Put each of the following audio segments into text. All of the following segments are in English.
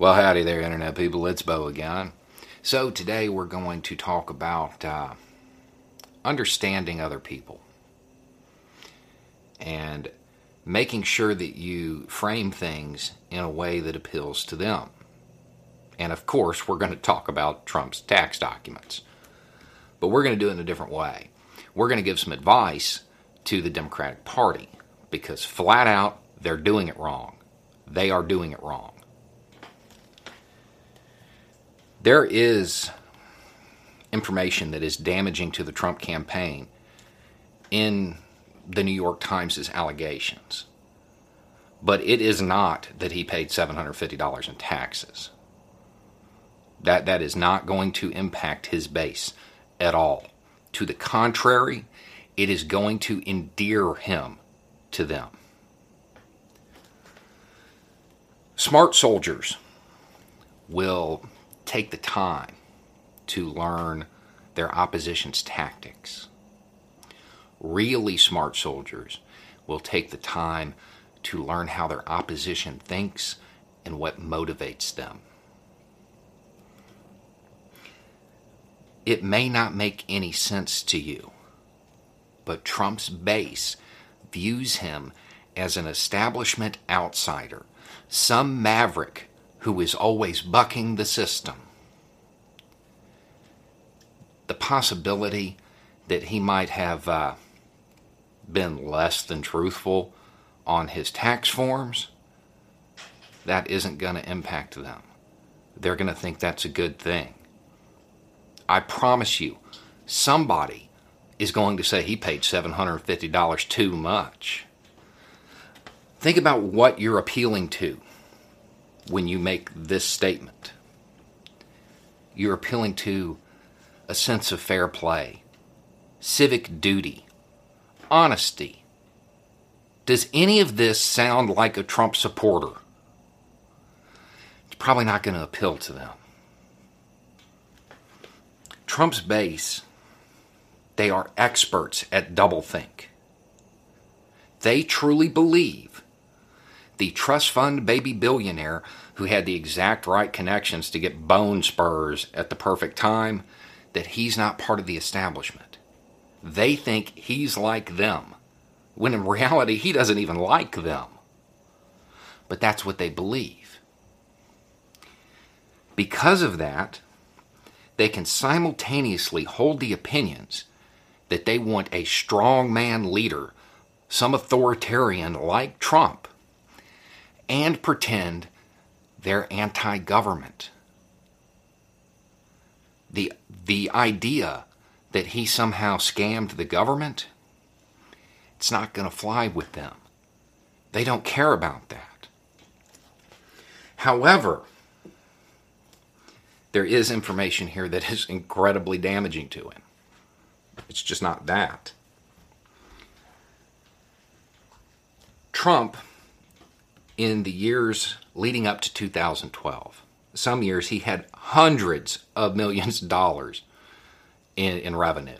Well, howdy there, Internet people. It's Bo again. So, today we're going to talk about uh, understanding other people and making sure that you frame things in a way that appeals to them. And of course, we're going to talk about Trump's tax documents. But we're going to do it in a different way. We're going to give some advice to the Democratic Party because flat out, they're doing it wrong. They are doing it wrong. There is information that is damaging to the Trump campaign in the New York Times' allegations. But it is not that he paid $750 in taxes. That, that is not going to impact his base at all. To the contrary, it is going to endear him to them. Smart soldiers will take the time to learn their opposition's tactics. Really smart soldiers will take the time to learn how their opposition thinks and what motivates them. It may not make any sense to you, but Trump's base views him as an establishment outsider, some maverick who is always bucking the system. The possibility that he might have uh, been less than truthful on his tax forms, that isn't going to impact them. They're going to think that's a good thing. I promise you, somebody is going to say he paid $750 too much. Think about what you're appealing to when you make this statement. You're appealing to a sense of fair play, civic duty, honesty. Does any of this sound like a Trump supporter? It's probably not going to appeal to them. Trump's base, they are experts at doublethink. They truly believe the trust fund baby billionaire who had the exact right connections to get bone spurs at the perfect time, that he's not part of the establishment. They think he's like them, when in reality, he doesn't even like them. But that's what they believe. Because of that, they can simultaneously hold the opinions that they want a strong man leader, some authoritarian like Trump, and pretend they're anti government. The, the idea that he somehow scammed the government, it's not going to fly with them. They don't care about that. However, there is information here that is incredibly damaging to him. It's just not that. Trump in the years leading up to 2012. Some years he had hundreds of millions of dollars in, in revenue.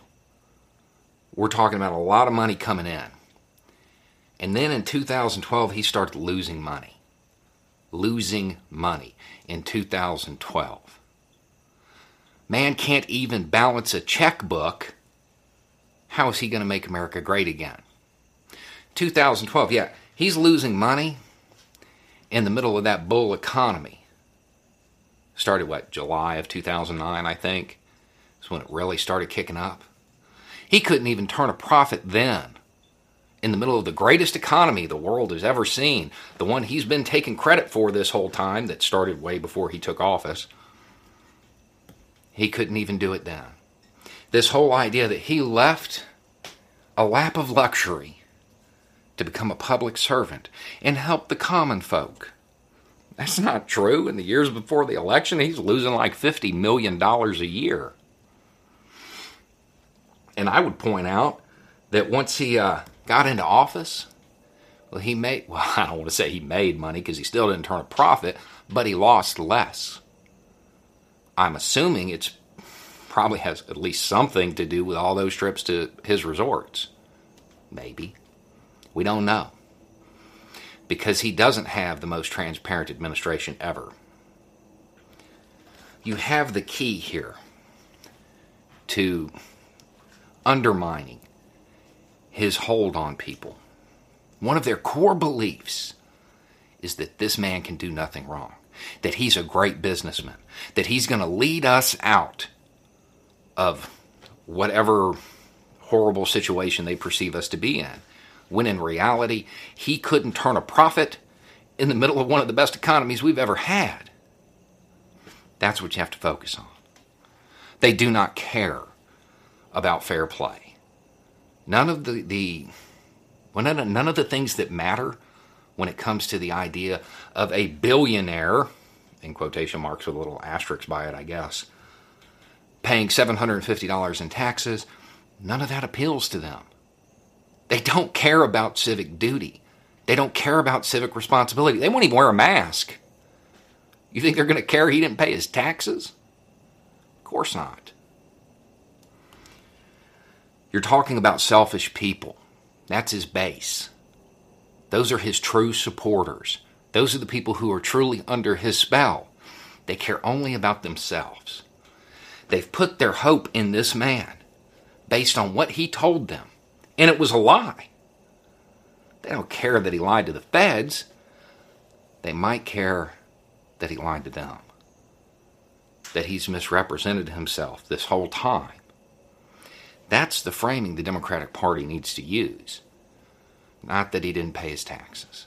We're talking about a lot of money coming in. And then in 2012, he started losing money. Losing money in 2012. Man can't even balance a checkbook. How is he going to make America great again? 2012, yeah, he's losing money in the middle of that bull economy. Started what, July of 2009, I think? Is when it really started kicking up. He couldn't even turn a profit then. In the middle of the greatest economy the world has ever seen, the one he's been taking credit for this whole time that started way before he took office, he couldn't even do it then. This whole idea that he left a lap of luxury to become a public servant and help the common folk. That's not true. In the years before the election, he's losing like $50 million a year. And I would point out that once he uh, got into office, well, he made, well, I don't want to say he made money because he still didn't turn a profit, but he lost less. I'm assuming it's probably has at least something to do with all those trips to his resorts. Maybe. We don't know. Because he doesn't have the most transparent administration ever. You have the key here to undermining his hold on people. One of their core beliefs is that this man can do nothing wrong, that he's a great businessman, that he's going to lead us out of whatever horrible situation they perceive us to be in. When in reality, he couldn't turn a profit in the middle of one of the best economies we've ever had. That's what you have to focus on. They do not care about fair play. None of the, the well, none, of, none of the things that matter when it comes to the idea of a billionaire, in quotation marks with a little asterisk by it, I guess, paying $750 in taxes, none of that appeals to them. They don't care about civic duty. They don't care about civic responsibility. They won't even wear a mask. You think they're going to care he didn't pay his taxes? Of course not. You're talking about selfish people. That's his base. Those are his true supporters. Those are the people who are truly under his spell. They care only about themselves. They've put their hope in this man based on what he told them, and it was a lie. They don't care that he lied to the feds. They might care that he lied to them, that he's misrepresented himself this whole time. That's the framing the Democratic Party needs to use. Not that he didn't pay his taxes.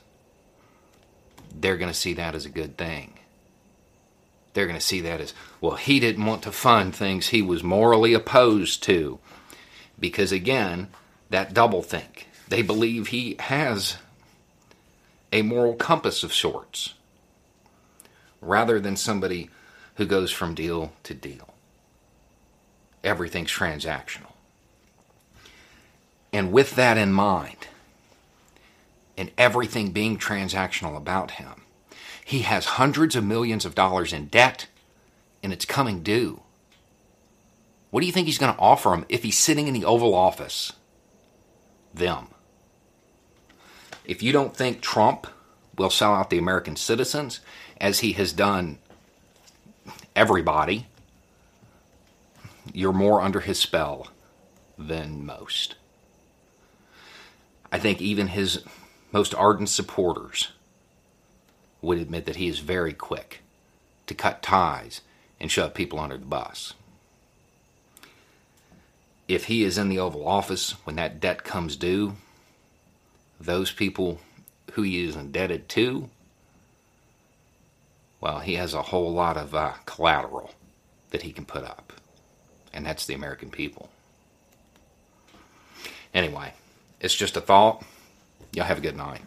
They're going to see that as a good thing they're going to see that as, well, he didn't want to fund things he was morally opposed to. Because again, that double think. They believe he has a moral compass of sorts rather than somebody who goes from deal to deal. Everything's transactional. And with that in mind, and everything being transactional about him, he has hundreds of millions of dollars in debt, and it's coming due. What do you think he's going to offer him if he's sitting in the Oval Office? Them. If you don't think Trump will sell out the American citizens, as he has done everybody, you're more under his spell than most. I think even his most ardent supporters would admit that he is very quick to cut ties and shove people under the bus. If he is in the Oval Office when that debt comes due, those people who he is indebted to, well, he has a whole lot of uh, collateral that he can put up, and that's the American people. Anyway, it's just a thought. Y'all have a good night.